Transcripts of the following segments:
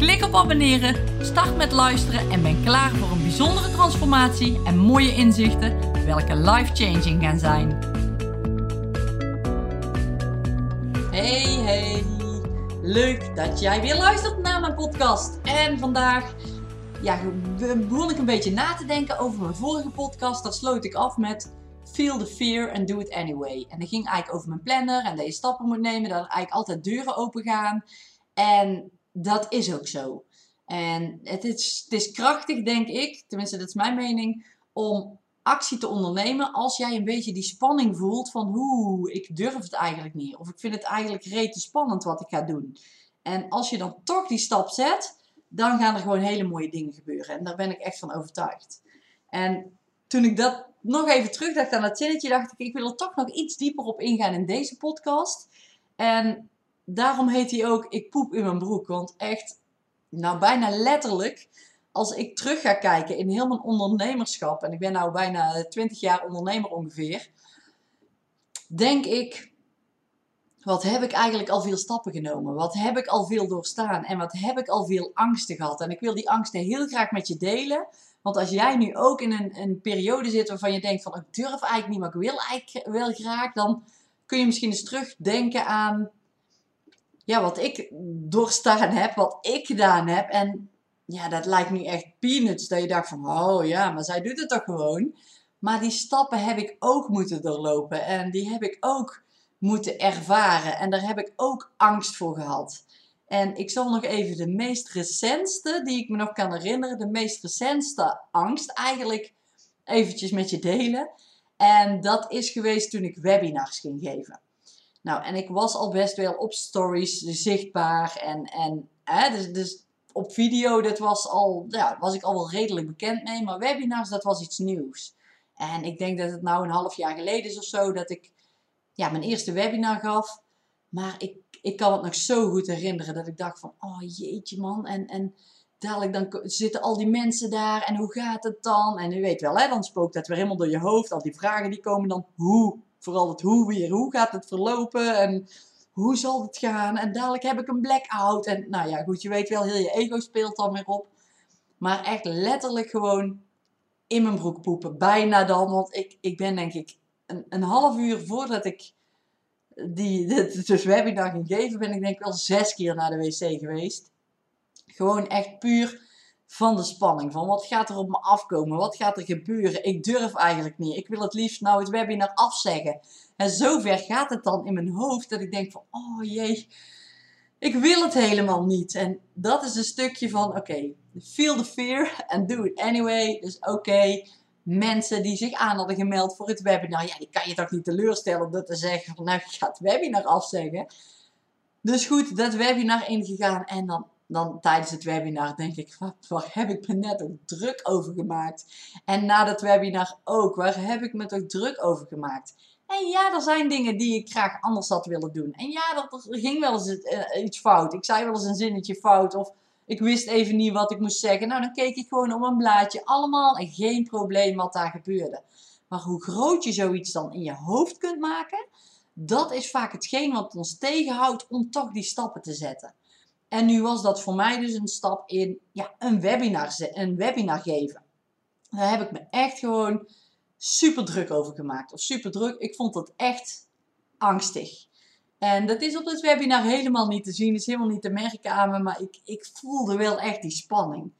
Klik op abonneren, start met luisteren en ben klaar voor een bijzondere transformatie en mooie inzichten, welke life-changing gaan zijn. Hey, hey, leuk dat jij weer luistert naar mijn podcast. En vandaag ja, begon ik een beetje na te denken over mijn vorige podcast. Daar sloot ik af met Feel the fear and do it anyway. En dat ging eigenlijk over mijn planner en dat je stappen moet nemen, dat er eigenlijk altijd deuren open gaan. En dat is ook zo. En het is, het is krachtig, denk ik, tenminste dat is mijn mening, om actie te ondernemen als jij een beetje die spanning voelt van hoe ik durf het eigenlijk niet. Of ik vind het eigenlijk rete spannend wat ik ga doen. En als je dan toch die stap zet, dan gaan er gewoon hele mooie dingen gebeuren. En daar ben ik echt van overtuigd. En toen ik dat nog even terugdacht aan dat zinnetje, dacht ik, ik wil er toch nog iets dieper op ingaan in deze podcast. En daarom heet hij ook Ik poep in mijn broek. Want echt, nou bijna letterlijk, als ik terug ga kijken in heel mijn ondernemerschap, en ik ben nou bijna 20 jaar ondernemer ongeveer, denk ik, wat heb ik eigenlijk al veel stappen genomen? Wat heb ik al veel doorstaan? En wat heb ik al veel angsten gehad? En ik wil die angsten heel graag met je delen. Want als jij nu ook in een, een periode zit waarvan je denkt van ik durf eigenlijk niet, maar ik wil eigenlijk wel graag, dan kun je misschien eens terugdenken aan ja, wat ik doorstaan heb, wat ik gedaan heb. En ja, dat lijkt nu echt peanuts. Dat je dacht van, oh ja, maar zij doet het toch gewoon. Maar die stappen heb ik ook moeten doorlopen. En die heb ik ook moeten ervaren. En daar heb ik ook angst voor gehad. En ik zal nog even de meest recentste, die ik me nog kan herinneren, de meest recentste angst eigenlijk eventjes met je delen. En dat is geweest toen ik webinars ging geven. Nou, en ik was al best wel op stories zichtbaar en, en hè, dus, dus op video, dat was al, ja, was ik al wel redelijk bekend mee, maar webinars, dat was iets nieuws. En ik denk dat het nou een half jaar geleden is of zo, dat ik ja, mijn eerste webinar gaf. Maar ik, ik kan het nog zo goed herinneren dat ik dacht van, oh jeetje man, en, en dadelijk dan zitten al die mensen daar en hoe gaat het dan? En u weet wel, hè, dan spookt dat weer helemaal door je hoofd. Al die vragen die komen dan, hoe? Vooral het hoe weer. Hoe gaat het verlopen en hoe zal het gaan? En dadelijk heb ik een blackout. En nou ja, goed, je weet wel, heel je ego speelt dan weer op. Maar echt letterlijk gewoon in mijn broek poepen. Bijna dan, want ik, ik ben denk ik een, een half uur voordat ik die, dit, dus webinar ging geven, ben ik denk ik wel zes keer naar de wc geweest. Gewoon echt puur van de spanning. Van wat gaat er op me afkomen? Wat gaat er gebeuren? Ik durf eigenlijk niet. Ik wil het liefst nou het webinar afzeggen. En zover gaat het dan in mijn hoofd dat ik denk van, oh jee, ik wil het helemaal niet. En dat is een stukje van, oké, feel the fear and do it anyway. Dus oké, mensen die zich aan hadden gemeld voor het webinar, ja, die kan je toch niet teleurstellen om dat te zeggen van, nou, ik ga het webinar afzeggen. Dus goed, dat webinar ingegaan en dan dan tijdens het webinar denk ik, wat, waar heb ik me net ook druk over gemaakt? En na dat webinar ook, waar heb ik me toch druk over gemaakt? En ja, er zijn dingen die ik graag anders had willen doen. En ja, er, ging wel eens eh, iets fout. Ik zei wel eens een zinnetje fout of ik wist even niet wat ik moest zeggen. Nou, dan keek ik gewoon op een blaadje. Allemaal en geen probleem wat daar gebeurde. Maar hoe groot je zoiets dan in je hoofd kunt maken, dat is vaak hetgeen wat ons tegenhoudt om toch die stappen te zetten. En nu was dat voor mij dus een stap in ja, een, webinar, een webinar geven. Daar heb ik me echt gewoon super druk over gemaakt. Of super druk. Ik vond dat echt angstig. En dat is op het webinar helemaal niet te zien, is helemaal niet te merken aan me, maar ik, ik voelde wel echt die spanning.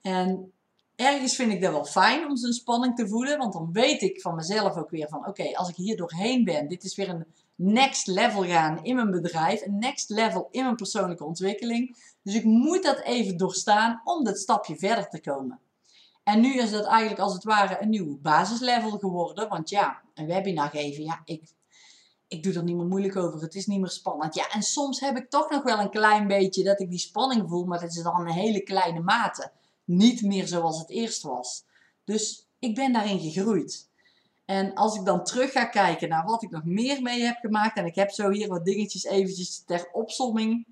En ergens vind ik dat wel fijn om zo'n spanning te voelen, want dan weet ik van mezelf ook weer van oké, als ik hier doorheen ben, dit is weer een next level gaan in mijn bedrijf, next level in mijn persoonlijke ontwikkeling. Dus ik moet dat even doorstaan om dat stapje verder te komen. En nu is dat eigenlijk als het ware een nieuw basislevel geworden, want ja, een webinar geven, ja, ik, ik doe er niet meer moeilijk over, het is niet meer spannend. Ja, en soms heb ik toch nog wel een klein beetje dat ik die spanning voel, maar dat is dan een hele kleine mate. niet meer zoals het eerst was. Dus ik ben daarin gegroeid. En als ik dan terug ga kijken naar wat ik nog meer mee heb gemaakt, en ik heb zo hier wat dingetjes eventjes ter opsomming.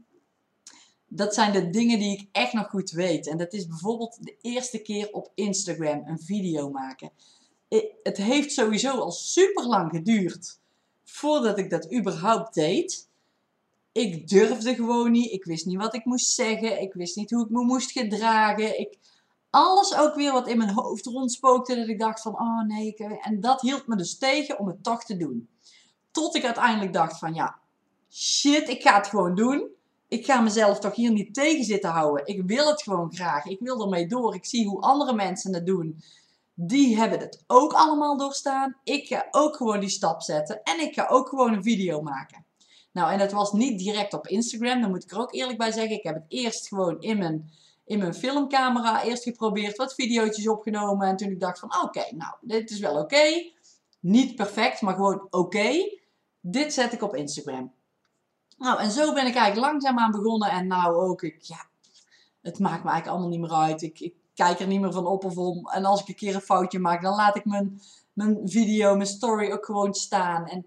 Dat zijn de dingen die ik echt nog goed weet. En dat is bijvoorbeeld de eerste keer op Instagram een video maken. Het heeft sowieso al super lang geduurd voordat ik dat überhaupt deed. Ik durfde gewoon niet. Ik wist niet wat ik moest zeggen. Ik wist niet hoe ik me moest gedragen. Ik, alles ook weer wat in mijn hoofd rondspookte. Dat ik dacht van, oh nee. En dat hield me dus tegen om het toch te doen. Tot ik uiteindelijk dacht van, ja, shit, ik ga het gewoon doen. Ik ga mezelf toch hier niet tegen zitten houden. Ik wil het gewoon graag. Ik wil ermee door. Ik zie hoe andere mensen het doen. Die hebben het ook allemaal doorstaan. Ik ga ook gewoon die stap zetten. En ik ga ook gewoon een video maken. Nou, en dat was niet direct op Instagram. Dan moet ik er ook eerlijk bij zeggen. Ik heb het eerst gewoon in mijn in mijn filmcamera eerst geprobeerd, wat video's opgenomen. En toen ik dacht van oké, nou, dit is wel oké. Niet perfect, maar gewoon oké. Dit zet ik op Instagram. Nou, en zo ben ik eigenlijk langzaamaan begonnen. En nou ook, ik, ja, het maakt me eigenlijk allemaal niet meer uit. Ik, ik kijk er niet meer van op of om. En als ik een keer een foutje maak, dan laat ik mijn, mijn video, mijn story ook gewoon staan. En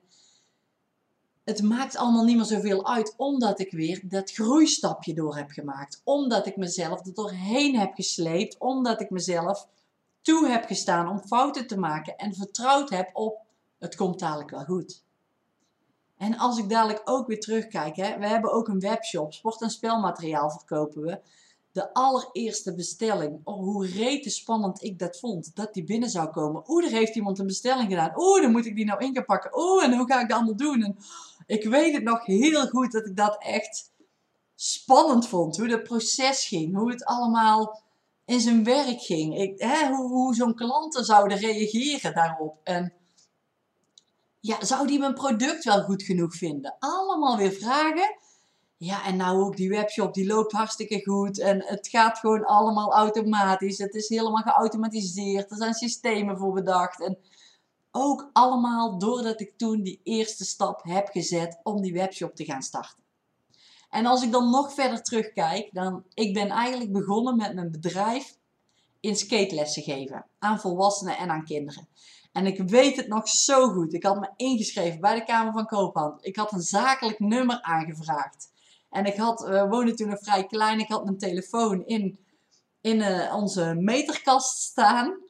het maakt allemaal niet meer zoveel uit, omdat ik weer dat groeistapje door heb gemaakt. Omdat ik mezelf er doorheen heb gesleept, omdat ik mezelf toe heb gestaan om fouten te maken en vertrouwd heb op het komt dadelijk wel goed. En als ik dadelijk ook weer terugkijk, hè, we hebben ook een webshop, sport- en spelmateriaal verkopen we de allereerste bestelling. Oh, hoe rete spannend ik dat vond. Dat die binnen zou komen. Oeh, er heeft iemand een bestelling gedaan. Oeh, dan moet ik die nou in gaan pakken. Oeh, en hoe ga ik dat allemaal doen? En ik weet het nog heel goed dat ik dat echt spannend vond. Hoe het proces ging. Hoe het allemaal in zijn werk ging. Ik, hè, hoe, hoe zo'n klanten zouden reageren daarop. En ja, zou die mijn product wel goed genoeg vinden? Allemaal weer vragen ja, en nou ook die webshop, die loopt hartstikke goed. En het gaat gewoon allemaal automatisch. Het is helemaal geautomatiseerd. Er zijn systemen voor bedacht. En ook allemaal doordat ik toen die eerste stap heb gezet om die webshop te gaan starten. En als ik dan nog verder terugkijk, dan ik ben eigenlijk begonnen met mijn bedrijf in skatelessen geven aan volwassenen en aan kinderen. En ik weet het nog zo goed. Ik had me ingeschreven bij de Kamer van Koophandel. Ik had een zakelijk nummer aangevraagd. En ik had, we woonden toen nog vrij klein, ik had mijn telefoon in, in uh, onze meterkast staan.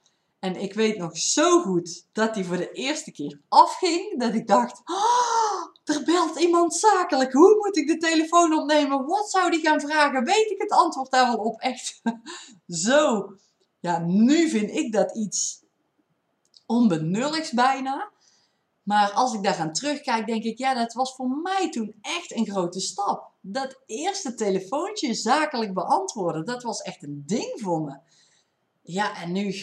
En ik weet nog zo goed dat die voor de eerste keer afging. Dat ik dacht, oh, er belt iemand zakelijk. Hoe moet ik de telefoon opnemen? Wat zou die gaan vragen? Weet ik het antwoord daar wel op? Echt zo. Ja, nu vind ik dat iets onbenulligs bijna. Maar als ik daar aan terugkijk, denk ik, ja, dat was voor mij toen echt een grote stap. Dat eerste telefoontje zakelijk beantwoorden, dat was echt een ding voor me. Ja, en nu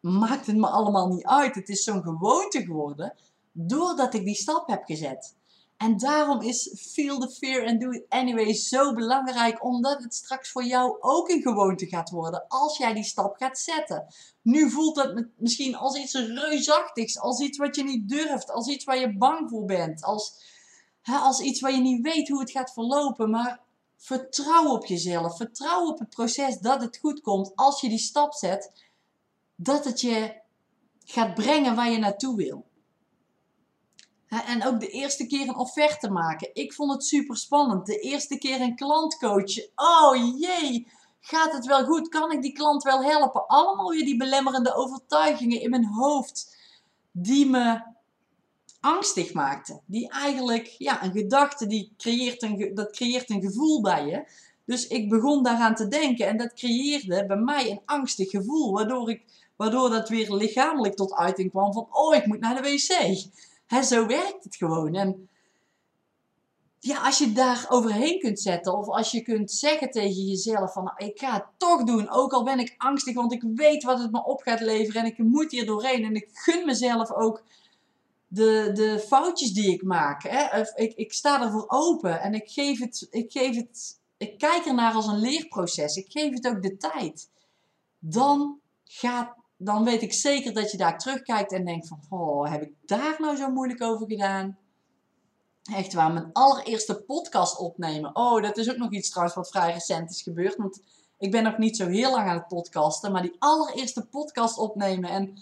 maakt het me allemaal niet uit. Het is zo'n gewoonte geworden, doordat ik die stap heb gezet. En daarom is feel the fear and do it anyway zo belangrijk, omdat het straks voor jou ook een gewoonte gaat worden als jij die stap gaat zetten. Nu voelt het misschien als iets reusachtigs, als iets wat je niet durft, als iets waar je bang voor bent, als, hè, als iets waar je niet weet hoe het gaat verlopen. Maar vertrouw op jezelf, vertrouw op het proces dat het goed komt als je die stap zet, dat het je gaat brengen waar je naartoe wil. En ook de eerste keer een offerte maken. Ik vond het super spannend. De eerste keer een klant coachen. Oh jee, gaat het wel goed? Kan ik die klant wel helpen? Allemaal weer die belemmerende overtuigingen in mijn hoofd. Die me angstig maakten. Die eigenlijk, ja, een gedachte die creëert een, dat creëert een gevoel bij je. Dus ik begon daaraan te denken en dat creëerde bij mij een angstig gevoel. Waardoor, ik, waardoor dat weer lichamelijk tot uiting kwam van, oh ik moet naar de wc. Hè, zo werkt het gewoon. En ja, als je daar overheen kunt zetten, of als je kunt zeggen tegen jezelf van, nou, ik ga het toch doen, ook al ben ik angstig, want ik weet wat het me op gaat leveren en ik moet hier doorheen en ik gun mezelf ook de, de foutjes die ik maak. Hè? Ik, ik sta ervoor open en ik geef het, ik geef het, ik kijk ernaar als een leerproces. Ik geef het ook de tijd. Dan gaat dan weet ik zeker dat je daar terugkijkt en denkt van, oh, heb ik daar nou zo moeilijk over gedaan? Echt waar, mijn allereerste podcast opnemen. Oh, dat is ook nog iets trouwens wat vrij recent is gebeurd. Want Ik ben nog niet zo heel lang aan het podcasten, maar die allereerste podcast opnemen en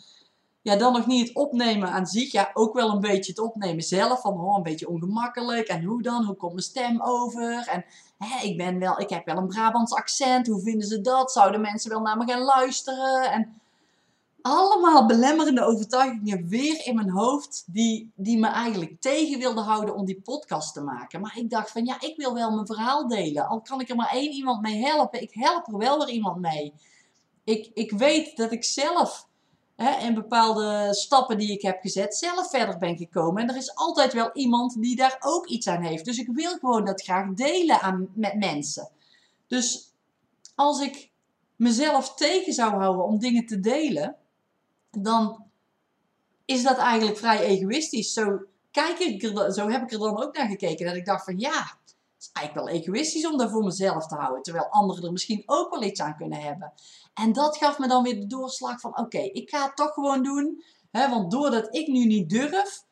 ja, dan nog niet het opnemen aan zich. Ja, ook wel een beetje het opnemen zelf. Van oh, een beetje ongemakkelijk. En hoe dan? Hoe komt mijn stem over? En hè, ik, ben wel, ik heb wel een Brabants accent. Hoe vinden ze dat? Zouden mensen wel naar me gaan luisteren? En allemaal belemmerende overtuigingen weer in mijn hoofd. Die, die me eigenlijk tegen wilden houden om die podcast te maken. Maar ik dacht van ja, ik wil wel mijn verhaal delen. Al kan ik er maar één iemand mee helpen. Ik help er wel weer iemand mee. Ik, ik weet dat ik zelf hè, en bepaalde stappen die ik heb gezet, zelf verder ben gekomen. En er is altijd wel iemand die daar ook iets aan heeft. Dus ik wil gewoon dat graag delen aan, met mensen. Dus als ik mezelf tegen zou houden om dingen te delen, dan is dat eigenlijk vrij egoïstisch. Zo, kijk ik er, zo heb ik er dan ook naar gekeken. Dat ik dacht van ja, het is eigenlijk wel egoïstisch om dat voor mezelf te houden. Terwijl anderen er misschien ook wel iets aan kunnen hebben. En dat gaf me dan weer de doorslag van oké, ik ga het toch gewoon doen. Hè, want doordat ik nu niet durf,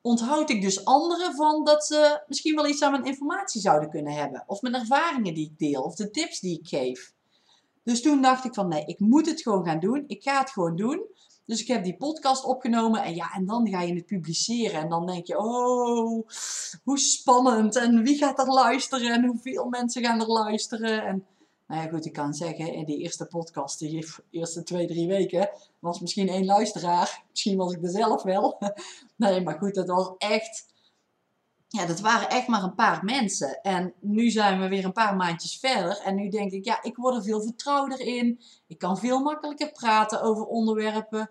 onthoud ik dus anderen van dat ze misschien wel iets aan mijn informatie zouden kunnen hebben. Of mijn ervaringen die ik deel, of de tips die ik geef. Dus toen dacht ik van nee, ik moet het gewoon gaan doen. Ik ga het gewoon doen. Dus ik heb die podcast opgenomen en ja, en dan ga je het publiceren. En dan denk je, oh, hoe spannend. En wie gaat er luisteren en hoeveel mensen gaan er luisteren. En nou ja, goed, ik kan zeggen, in die eerste podcast, die eerste twee, drie weken, was misschien één luisteraar. Misschien was ik er zelf wel. Nee, maar goed, dat was echt, ja, dat waren echt maar een paar mensen. En nu zijn we weer een paar maandjes verder. En nu denk ik, ja, ik word er veel vertrouwder in. Ik kan veel makkelijker praten over onderwerpen.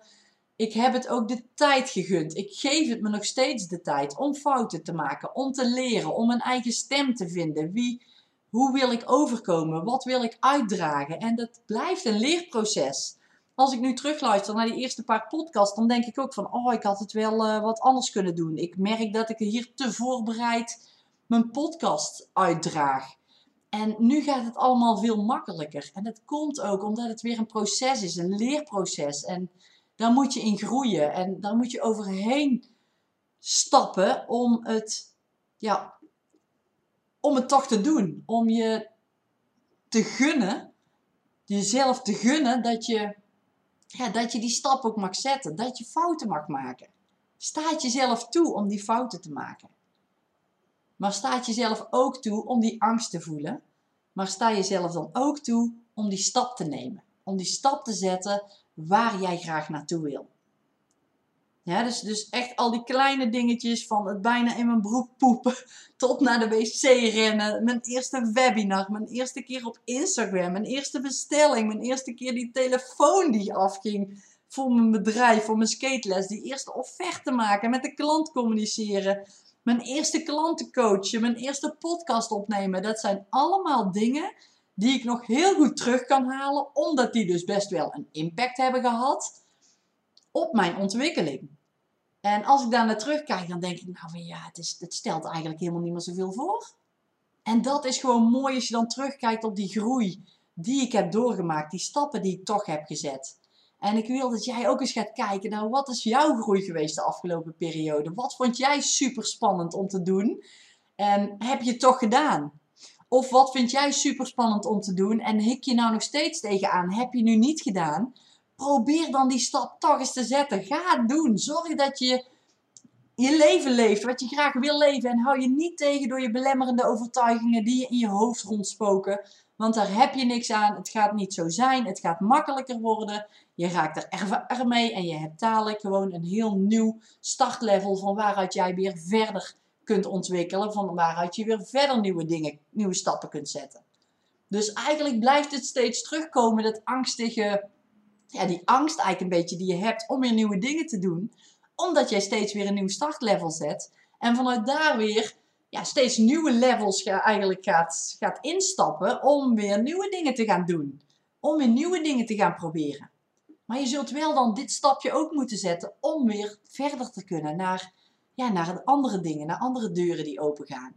Ik heb het ook de tijd gegund. Ik geef het me nog steeds de tijd om fouten te maken, om te leren, om een eigen stem te vinden. Wie hoe wil ik overkomen? Wat wil ik uitdragen? En dat blijft een leerproces. Als ik nu terugluister naar die eerste paar podcasts, dan denk ik ook van, oh, ik had het wel uh, wat anders kunnen doen. Ik merk dat ik hier te voorbereid mijn podcast uitdraag. En nu gaat het allemaal veel makkelijker. En dat komt ook omdat het weer een proces is, een leerproces. En daar moet je in groeien. En daar moet je overheen stappen om het ja, om het toch te doen. Om je te gunnen, jezelf te gunnen dat je, ja, dat je die stap ook mag zetten. Dat je fouten mag maken. Staat jezelf toe om die fouten te maken. Maar staat jezelf ook toe om die angst te voelen. Maar sta jezelf dan ook toe om die stap te nemen. Om die stap te zetten waar jij graag naartoe wil. Ja, dus, dus echt al die kleine dingetjes van het bijna in mijn broek poepen tot naar de wc rennen. Mijn eerste webinar, mijn eerste keer op Instagram, mijn eerste bestelling, mijn eerste keer die telefoon die afging voor mijn bedrijf, voor mijn skateles. Die eerste offerte maken, met de klant communiceren. Mijn eerste klanten coachen, mijn eerste podcast opnemen. Dat zijn allemaal dingen die ik nog heel goed terug kan halen, omdat die dus best wel een impact hebben gehad op mijn ontwikkeling. En als ik daar naar terugkijk, dan denk ik, nou van ja, het, is, het stelt eigenlijk helemaal niet meer zoveel voor. En dat is gewoon mooi als je dan terugkijkt op die groei die ik heb doorgemaakt, die stappen die ik toch heb gezet. En ik wil dat jij ook eens gaat kijken naar wat is jouw groei geweest de afgelopen periode? Wat vond jij super spannend om te doen? En heb je het toch gedaan? Of wat vind jij super spannend om te doen en hik je nou nog steeds tegenaan? Heb je nu niet gedaan? Probeer dan die stap toch eens te zetten. Ga het doen. Zorg dat je je leven leeft, wat je graag wil leven. En hou je niet tegen door je belemmerende overtuigingen die je in je hoofd rondspoken. Want daar heb je niks aan. Het gaat niet zo zijn. Het gaat makkelijker worden. Je raakt er ermee en je hebt dadelijk gewoon een heel nieuw startlevel van waaruit jij weer verder kunt ontwikkelen. Van waaruit je weer verder nieuwe dingen, nieuwe stappen kunt zetten. Dus eigenlijk blijft het steeds terugkomen, dat angstige ja, die angst eigenlijk een beetje die je hebt om weer nieuwe dingen te doen. Omdat jij steeds weer een nieuw startlevel zet. En vanuit daar weer ja, steeds nieuwe levels ga, eigenlijk gaat, gaat instappen om weer nieuwe dingen te gaan doen. Om weer nieuwe dingen te gaan proberen. Maar je zult wel dan dit stapje ook moeten zetten om weer verder te kunnen naar, ja, naar andere dingen, naar andere deuren die open gaan.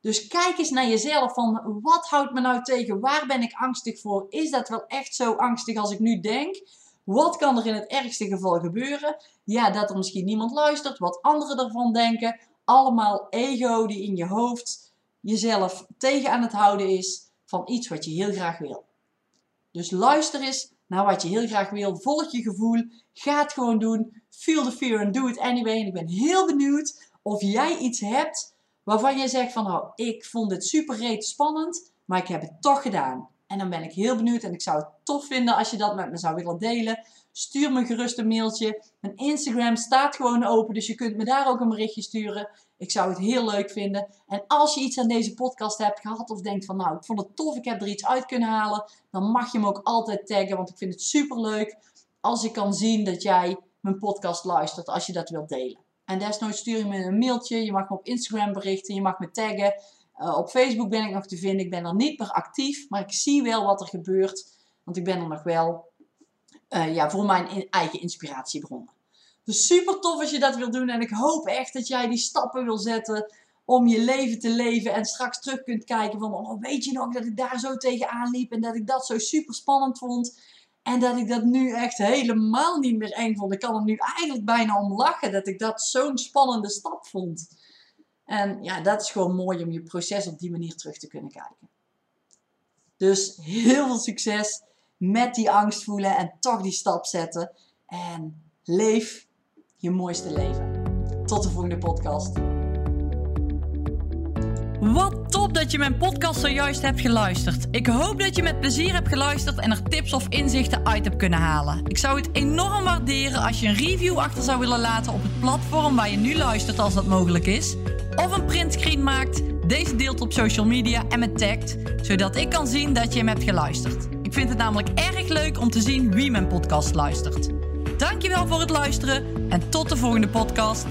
Dus kijk eens naar jezelf van wat houdt me nou tegen? Waar ben ik angstig voor? Is dat wel echt zo angstig als ik nu denk? Wat kan er in het ergste geval gebeuren? Ja, dat er misschien niemand luistert, wat anderen ervan denken. Allemaal ego die in je hoofd jezelf tegen aan het houden is. van iets wat je heel graag wil. Dus luister eens naar wat je heel graag wil. Volg je gevoel. Ga het gewoon doen. Feel the fear and do it anyway. En ik ben heel benieuwd of jij iets hebt waarvan je zegt van nou, ik vond dit super reet spannend, maar ik heb het toch gedaan. En dan ben ik heel benieuwd en ik zou het tof vinden als je dat met me zou willen delen. Stuur me gerust een mailtje. Mijn Instagram staat gewoon open, dus je kunt me daar ook een berichtje sturen. Ik zou het heel leuk vinden. En als je iets aan deze podcast hebt gehad of denkt van nou, ik vond het tof, ik heb er iets uit kunnen halen, dan mag je me ook altijd taggen, want ik vind het super leuk als ik kan zien dat jij mijn podcast luistert, als je dat wilt delen. En desnoods stuur je me een mailtje, je mag me op Instagram berichten, je mag me taggen. Uh, op Facebook ben ik nog te vinden, ik ben er niet meer actief, maar ik zie wel wat er gebeurt, want ik ben er nog wel uh, ja, voor mijn eigen inspiratiebronnen. Dus super tof als je dat wilt doen. En ik hoop echt dat jij die stappen wil zetten om je leven te leven. En straks terug kunt kijken van, oh, weet je nog dat ik daar zo tegenaan liep. En dat ik dat zo super spannend vond. En dat ik dat nu echt helemaal niet meer eng vond. Ik kan er nu eigenlijk bijna om lachen dat ik dat zo'n spannende stap vond. En ja, dat is gewoon mooi om je proces op die manier terug te kunnen kijken. Dus heel veel succes met die angst voelen en toch die stap zetten. En leef je mooiste leven. Tot de volgende podcast. Wat top dat je mijn podcast zojuist hebt geluisterd. Ik hoop dat je met plezier hebt geluisterd en er tips of inzichten uit hebt kunnen halen. Ik zou het enorm waarderen als je een review achter zou willen laten op het platform waar je nu luistert als dat mogelijk is. Of een printscreen maakt, deze deelt op social media en me tagt, zodat ik kan zien dat je hem hebt geluisterd. Ik vind het namelijk erg leuk om te zien wie mijn podcast luistert. Dankjewel voor het luisteren en tot de volgende podcast.